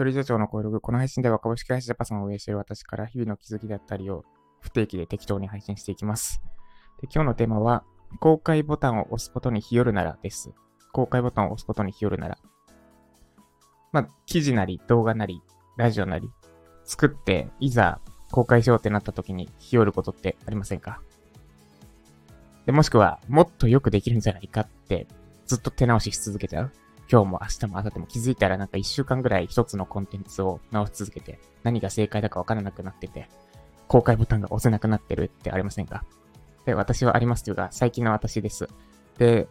一人社長の声ログ、この配信では株式会社ジャパソンを運営している私から日々の気づきだったりを不定期で適当に配信していきます。で今日のテーマは、公開ボタンを押すことに日和るならです。公開ボタンを押すことに日和るなら。まあ、記事なり動画なり、ラジオなり、作って、いざ公開しようってなった時に日和ることってありませんか？で、もしくは、もっとよくできるんじゃないかって、ずっと手直しし続けちゃう？今日も明日も明後日も気づいたらなんか一週間ぐらい一つのコンテンツを直し続けて、何が正解だかわからなくなってて、公開ボタンが押せなくなってるってありませんか？で、私はありますというか、最近の私です。で、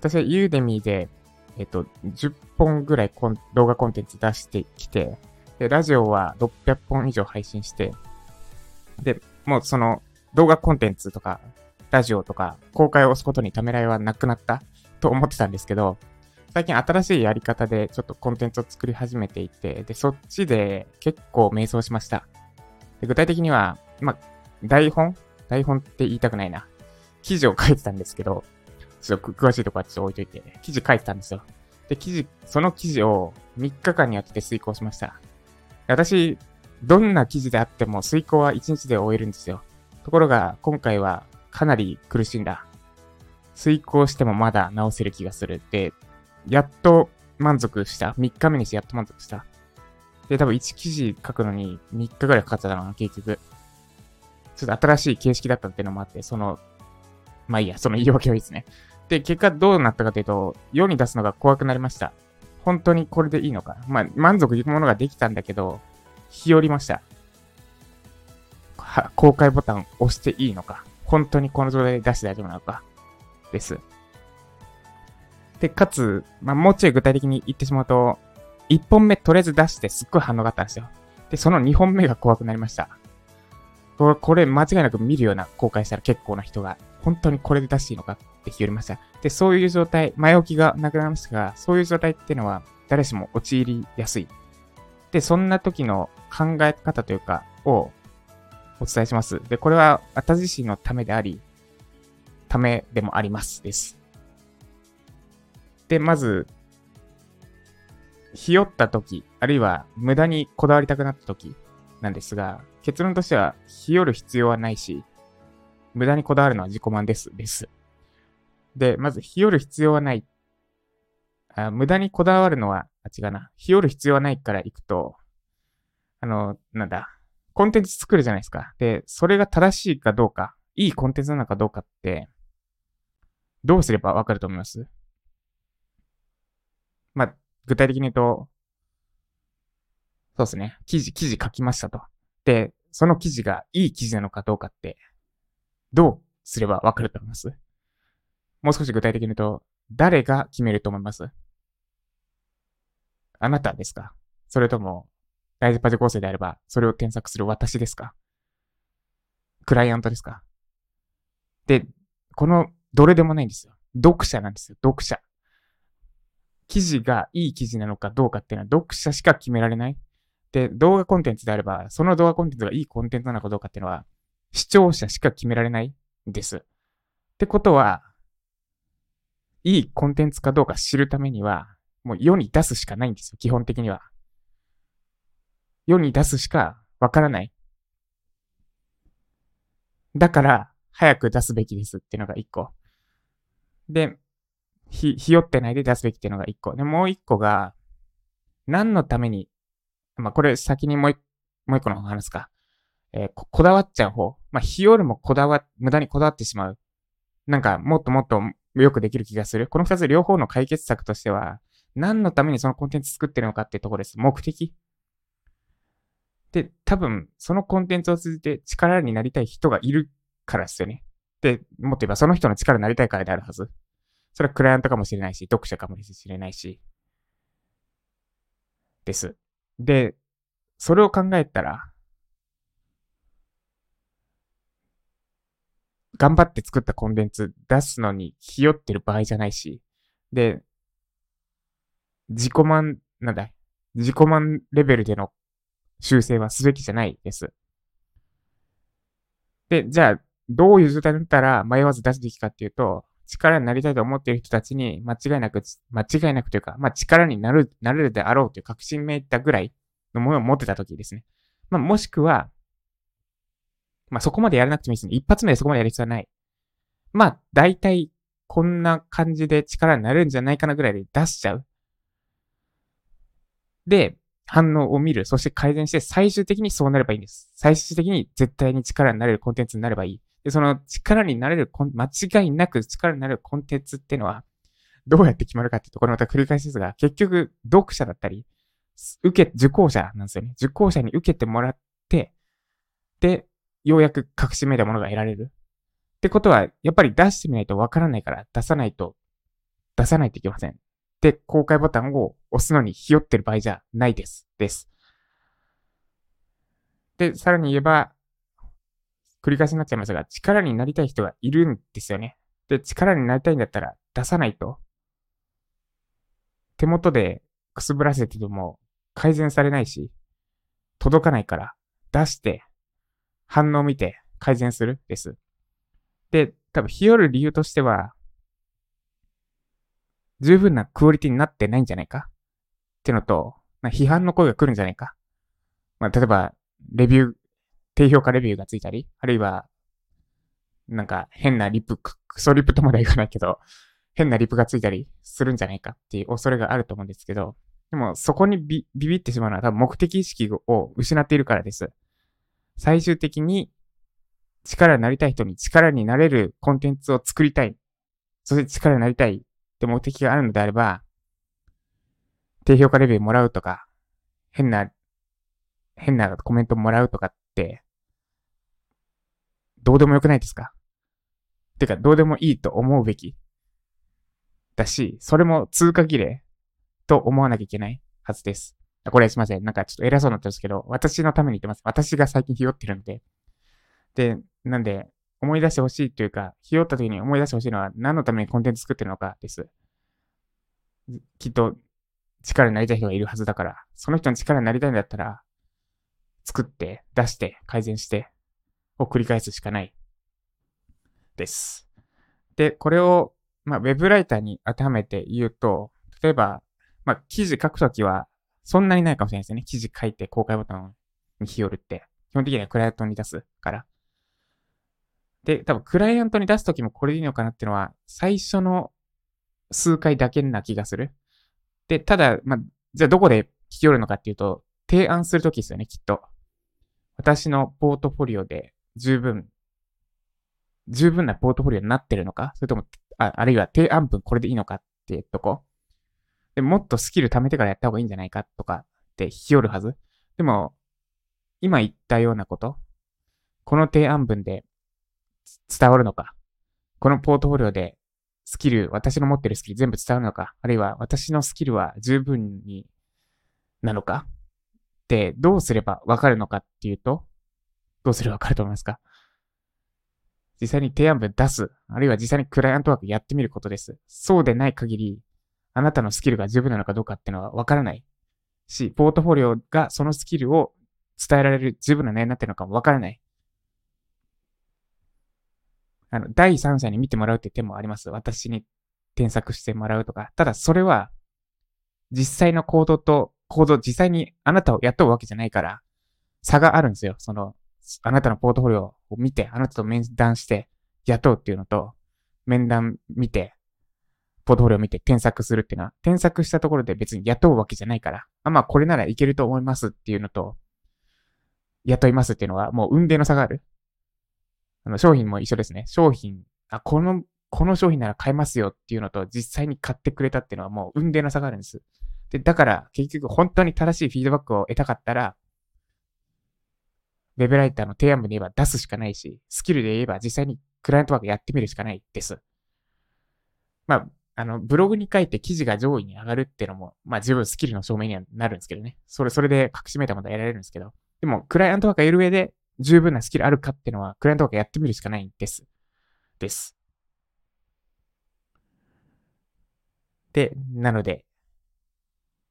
私はユーデミーで、えっと、10本ぐらい動画コンテンツ出してきて、で、ラジオは600本以上配信して、で、もうその動画コンテンツとか、ラジオとか、公開を押すことにためらいはなくなったと思ってたんですけど、最近新しいやり方でちょっとコンテンツを作り始めていて、で、そっちで結構迷走しました。で具体的には、まあ、台本？台本って言いたくないな。記事を書いてたんですけど、ちょっと詳しいとこはちょっと置いといて、記事書いてたんですよ。で、記事、その記事を3日間にやって遂行しました。私、どんな記事であっても遂行は1日で終えるんですよ。ところが、今回はかなり苦しんだ。遂行してもまだ直せる気がする。で、やっと満足した。3日目にしてやっと満足した。で、多分1記事書くのに3日ぐらいかかってたな、結局。ちょっと新しい形式だったっていうのもあって、その、まあいいや、その言い訳はいいですね。で、結果どうなったかというと、世に出すのが怖くなりました。本当にこれでいいのか。まあ、満足いくものができたんだけど、日和りました。公開ボタン押していいのか。本当にこの状態で出して大丈夫なのか。です。で、かつ、まあ、もうちょい具体的に言ってしまうと、1本目とりあえず出してすっごい反応があったんですよ。で、その2本目が怖くなりました。これ、これ間違いなく見るような公開したら結構な人が、本当にこれで出していいのかって日和りました。で、そういう状態、前置きがなくなりましたが、そういう状態っていうのは誰しも陥りやすい。で、そんな時の考え方というか、をお伝えします。で、これは私自身のためであり、ためでもあります。です。で、まず、ひよった時、あるいは無駄にこだわりたくなった時なんですが、結論としては、ひよる必要はないし、無駄にこだわるのは自己満です。です。で、まず、ひよる必要はない。あ無駄にこだわるのは、あ、違うな。ひよる必要はないから行くと、あの、なんだ、コンテンツ作るじゃないですか。で、それが正しいかどうか、いいコンテンツなのかどうかって、どうすればわかると思います、具体的に言うと、そうですね。記事、記事書きましたと。で、その記事がいい記事なのかどうかって、どうすればわかると思います？もう少し具体的に言うと、誰が決めると思います？あなたですか？それとも、ライズパジ構成であれば、それを添削する私ですか？クライアントですか？で、この、どれでもないんですよ。読者なんですよ。読者。記事がいい記事なのかどうかっていうのは読者しか決められない。で、動画コンテンツであれば、その動画コンテンツがいいコンテンツなのかどうかっていうのは、視聴者しか決められないんです。ってことは、いいコンテンツかどうか知るためには、もう世に出すしかないんですよ。基本的には。世に出すしかわからない。だから、早く出すべきですっていうのが一個。で、ひ、ひよってないで出すべきっていうのが一個。で、もう一個が、何のために、まあ、これ先にもう一もう一個の方話すか。えーこ、こだわっちゃう方。まあ、日よりもこだわ、無駄にこだわってしまう。なんか、もっともっとよくできる気がする。この二つ両方の解決策としては、何のためにそのコンテンツ作ってるのかっていうところです。目的。で、多分、そのコンテンツを通じて力になりたい人がいるからですよね。で、もっと言えばその人の力になりたいからであるはず。それはクライアントかもしれないし、読者かもしれないし。です。で、それを考えたら、頑張って作ったコンテンツ出すのにひよってる場合じゃないし、で、自己満、なんだ、自己満レベルでの修正はすべきじゃないです。で、じゃあ、どういう状態だったら迷わず出すべきかっていうと、力になりたいと思っている人たちに間違いなく、間違いなくというか、まあ力になる、なれるであろうという確信めいたぐらいのものを持ってた時ですね。まあ、もしくは、まあ、そこまでやらなくてもいいですね。一発目でそこまでやる必要はない。まあ、大体、こんな感じで力になるんじゃないかなぐらいで出しちゃう。で、反応を見る。そして改善して、最終的にそうなればいいんです。最終的に絶対に力になれるコンテンツになればいい。で、その力になれる、間違いなく力になるコンテンツっていうのは、どうやって決まるかっていうところまた繰り返しですが、結局、読者だったり、受け、受講者なんですよね。受講者に受けてもらって、で、ようやく隠しめたものが得られる。ってことは、やっぱり出してみないとわからないから、出さないと、出さないといけません。で、公開ボタンを押すのにひよってる場合じゃないです。です。で、さらに言えば、繰り返しになっちゃいますが、力になりたい人がいるんですよね。で、力になりたいんだったら出さないと、手元でくすぶらせてても改善されないし、届かないから出して反応を見て改善するです。で、多分、日和る理由としては、十分なクオリティになってないんじゃないか？ってのと、まあ、批判の声が来るんじゃないか？まあ、例えば、レビュー、低評価レビューがついたり、あるいは、なんか変なリップ、クソリップとまではいかないけど、変なリップがついたりするんじゃないかっていう恐れがあると思うんですけど、でもそこにビビビってしまうのは多分目的意識を失っているからです。最終的に力になりたい人に力になれるコンテンツを作りたい。そして力になりたいって目的があるのであれば、低評価レビューもらうとか、変な、変なコメントもらうとかって、どうでもよくないですか？てか、どうでもいいと思うべき。だし、それも通過儀礼と思わなきゃいけないはずです。これすいません。なんかちょっと偉そうになったんですけど、私のために言ってます。私が最近ひよってるんで。で、なんで、思い出してほしいというか、ひよった時に思い出してほしいのは何のためにコンテンツ作ってるのかです。きっと力になりたい人がいるはずだから、その人の力になりたいんだったら、作って、出して、改善して、を繰り返すしかない。です。で、これを、まあ、ウェブライターに当てはめて言うと、例えば、まあ、記事書くときは、そんなにないかもしれないですね。記事書いて公開ボタンに日和って。基本的にはクライアントに出すから。で、多分クライアントに出すときもこれでいいのかなっていうのは、最初の数回だけな気がする。で、ただ、まあ、じゃあどこで聞き寄るのかっていうと、提案するときですよね、きっと。私のポートフォリオで十分、十分なポートフォリオになってるのか？それとも、ああるいは提案文これでいいのかっていうとこ？で、もっとスキル貯めてからやった方がいいんじゃないかとかって引き寄るはず？でも、今言ったようなこと、この提案文で伝わるのか、このポートフォリオでスキル、私の持ってるスキル全部伝わるのか、あるいは私のスキルは十分になのか？ってどうすればわかるのかっていうと、どうすればわかると思いますか？実際に提案文出す、あるいは実際にクライアントワークやってみることです。そうでない限り、あなたのスキルが十分なのかどうかっていうのはわからないし、ポートフォリオがそのスキルを伝えられる十分な内容になってるのかもわからない。あの、第三者に見てもらうって手もあります。私に添削してもらうとか。ただそれは、実際の行動と行動、実際にあなたを雇うわけじゃないから、差があるんですよ。その、あなたのポートフォリオを見て、あなたと面談して雇うっていうのと、面談見て、ポートフォリオを見て添削するっていうのは、添削したところで別に雇うわけじゃないから、あ、まあこれならいけると思いますっていうのと、雇いますっていうのはもう運命の差がある。あの、商品も一緒ですね。商品、あ、この、この商品なら買えますよっていうのと、実際に買ってくれたっていうのはもう運命の差があるんです。で、だから結局本当に正しいフィードバックを得たかったら、ウェブライターの提案文で言えば出すしかないし、スキルで言えば実際にクライアントワークやってみるしかないです。まあ、あの、ブログに書いて記事が上位に上がるっていうのも、まあ十分スキルの証明にはなるんですけどね。それ、それで隠しめたものは得られるんですけど。でも、クライアントワークがいる上で十分なスキルあるかっていうのは、クライアントワークやってみるしかないんです。です。で、なので、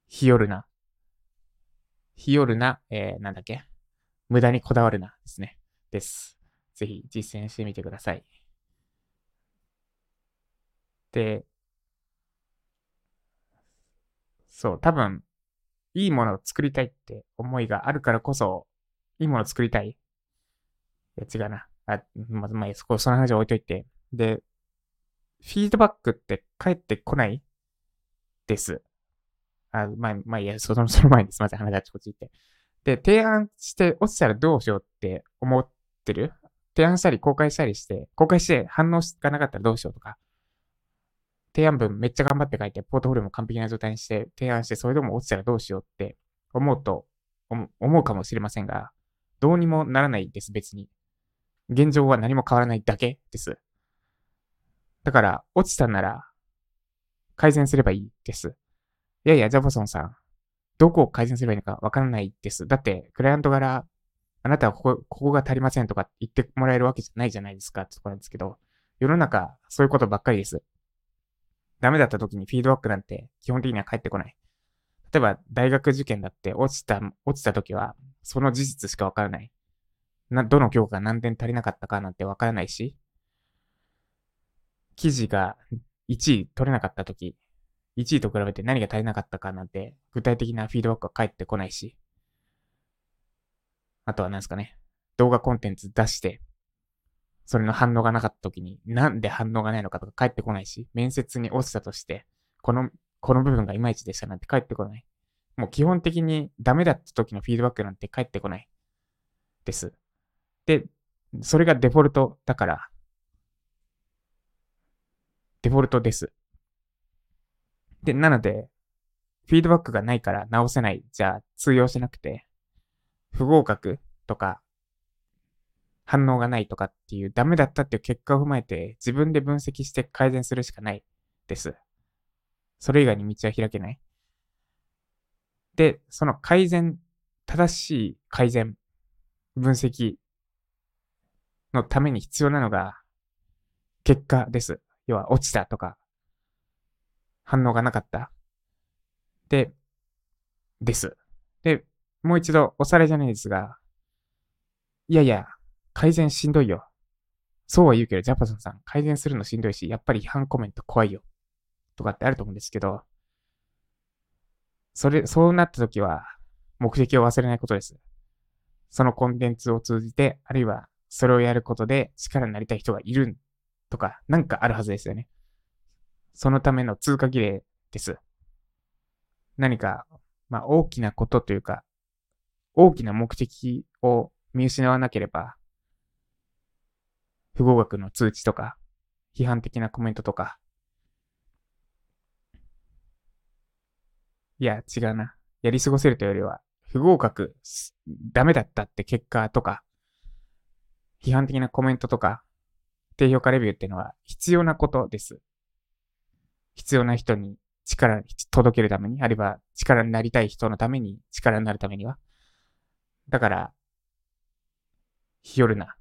日和な。日和な、えー、なんだっけ？無駄にこだわるなですね。です。ぜひ実践してみてください。で、そう、多分、いいものを作りたいって思いがあるからこそ、いいものを作りたい。いや、違うな。あ、まず、まあ、そこ、その話を置いといて。で、フィードバックって返ってこない？です。あ、まあ、まあ、いや、その、その前にすみません、話あっちこっち行って。で、提案して落ちたらどうしようって思ってる？提案したり公開したりして、公開して反応がなかったらどうしようとか、提案文めっちゃ頑張って書いて、ポートフォリオも完璧な状態にして提案して、それでも落ちたらどうしようって思うと、思うかもしれませんが、どうにもならないです、別に。現状は何も変わらないだけです。だから、落ちたなら、改善すればいいです。いやいや、ジャボソンさん、どこを改善すればいいのかわからないです。だって、クライアント柄、あなたはここ、ここが足りませんとか言ってもらえるわけじゃないじゃないですかってところなんですけど、世の中、そういうことばっかりです。ダメだった時にフィードバックなんて基本的には返ってこない。例えば、大学受験だって落ちた、落ちた時は、その事実しかわからない。な、どの教科が何点足りなかったかなんてわからないし、記事が1位取れなかった時、1位と比べて何が足りなかったかなんて、具体的なフィードバックは返ってこないし、あとは何ですかね、動画コンテンツ出して、それの反応がなかった時に、なんで反応がないのかとか返ってこないし、面接に落ちたとして、この、この部分がいまいちでしたなんて返ってこない。もう基本的にダメだった時のフィードバックなんて返ってこない。です。で、それがデフォルトだから、デフォルトです。で、なので、フィードバックがないから直せない。じゃあ通用しなくて、不合格とか、反応がないとかっていうダメだったっていう結果を踏まえて自分で分析して改善するしかないです。それ以外に道は開けない。で、その改善、正しい改善、分析のために必要なのが結果です。要は落ちたとか、反応がなかった。で、です。で、もう一度おさらいじゃないですが、いやいや、改善しんどいよ。そうは言うけど、ジャパソンさん、改善するのしんどいし、やっぱり違反コメント怖いよ。とかってあると思うんですけど、それ、そうなった時は、目的を忘れないことです。そのコンテンツを通じて、あるいはそれをやることで力になりたい人がいるとか、なんかあるはずですよね。そのための通過儀礼です。何か、まあ大きなことというか、大きな目的を見失わなければ、不合格の通知とか、批判的なコメントとか、いや、違うな。やり過ごせるというよりは、不合格、ダメだったって結果とか、批判的なコメントとか、低評価レビューっていうのは必要なことです。必要な人に力届けるために、あるいは力になりたい人のために、力になるためには。だから、日和るな。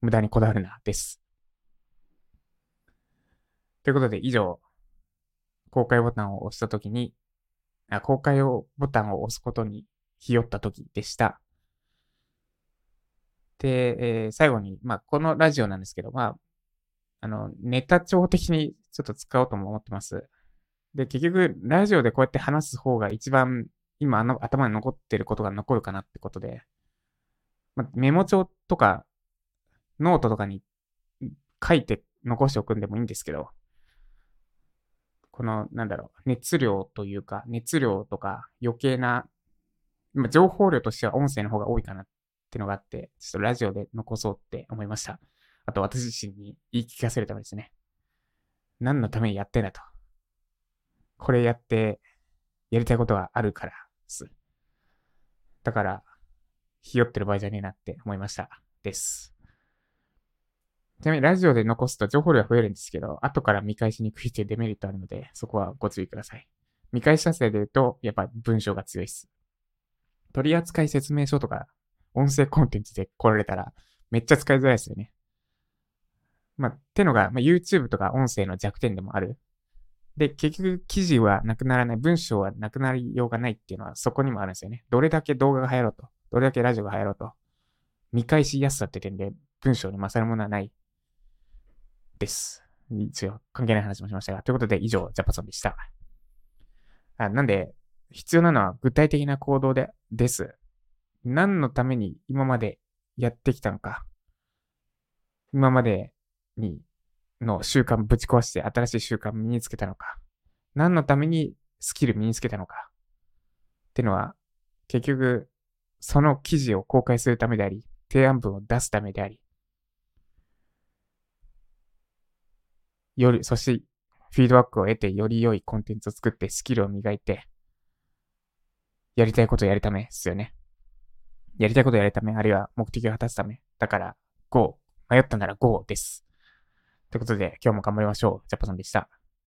無駄にこだわるな。です。ということで、以上、公開ボタンを押したときに、あ公開をボタンを押すことにひよったときでした。で、えー、最後に、まあ、このラジオなんですけど、まあ、あの、ネタ帳的にちょっと使おうとも思ってます。で、結局、ラジオでこうやって話す方が一番今あの頭に残ってることが残るかなってことで、ま、メモ帳とかノートとかに書いて残しておくんでもいいんですけど、この、なんだろう、熱量というか、熱量とか余計な、ま、情報量としては音声の方が多いかなってのがあって、ちょっとラジオで残そうって思いました。あと私自身に言い聞かせるためですね。何のためにやってんだと。これやってやりたいことがあるからです。だから、ひよってる場合じゃねえなって思いました。です。ちなみにラジオで残すと情報量は増えるんですけど、後から見返しにくいというデメリットあるので、そこはご注意ください。見返し撮影で言うと、やっぱ文章が強いです。取扱説明書とか音声コンテンツで来られたら、めっちゃ使いづらいですよね。まあ、ってのが、まあ、YouTube とか音声の弱点でもある。で、結局記事はなくならない、文章はなくなりようがないっていうのはそこにもあるんですよね。どれだけ動画が流行ろうと、どれだけラジオが流行ろうと、見返しやすさって点で文章に勝るものはないです。一応、関係ない話もしましたが。ということで、以上、ジャパソンでした。あなんで、必要なのは具体的な行動で、です。何のために今までやってきたのか。今までにの習慣ぶち壊して新しい習慣身につけたのか。何のためにスキル身につけたのか。ってのは、結局、その記事を公開するためであり、提案文を出すためであり、より、そしてフィードバックを得てより良いコンテンツを作ってスキルを磨いて、やりたいことをやるためですよね。やりたいことをやるため、あるいは目的を果たすため。だから、GO。迷ったなら GO です。ということで、今日も頑張りましょう。ジャパさんでした。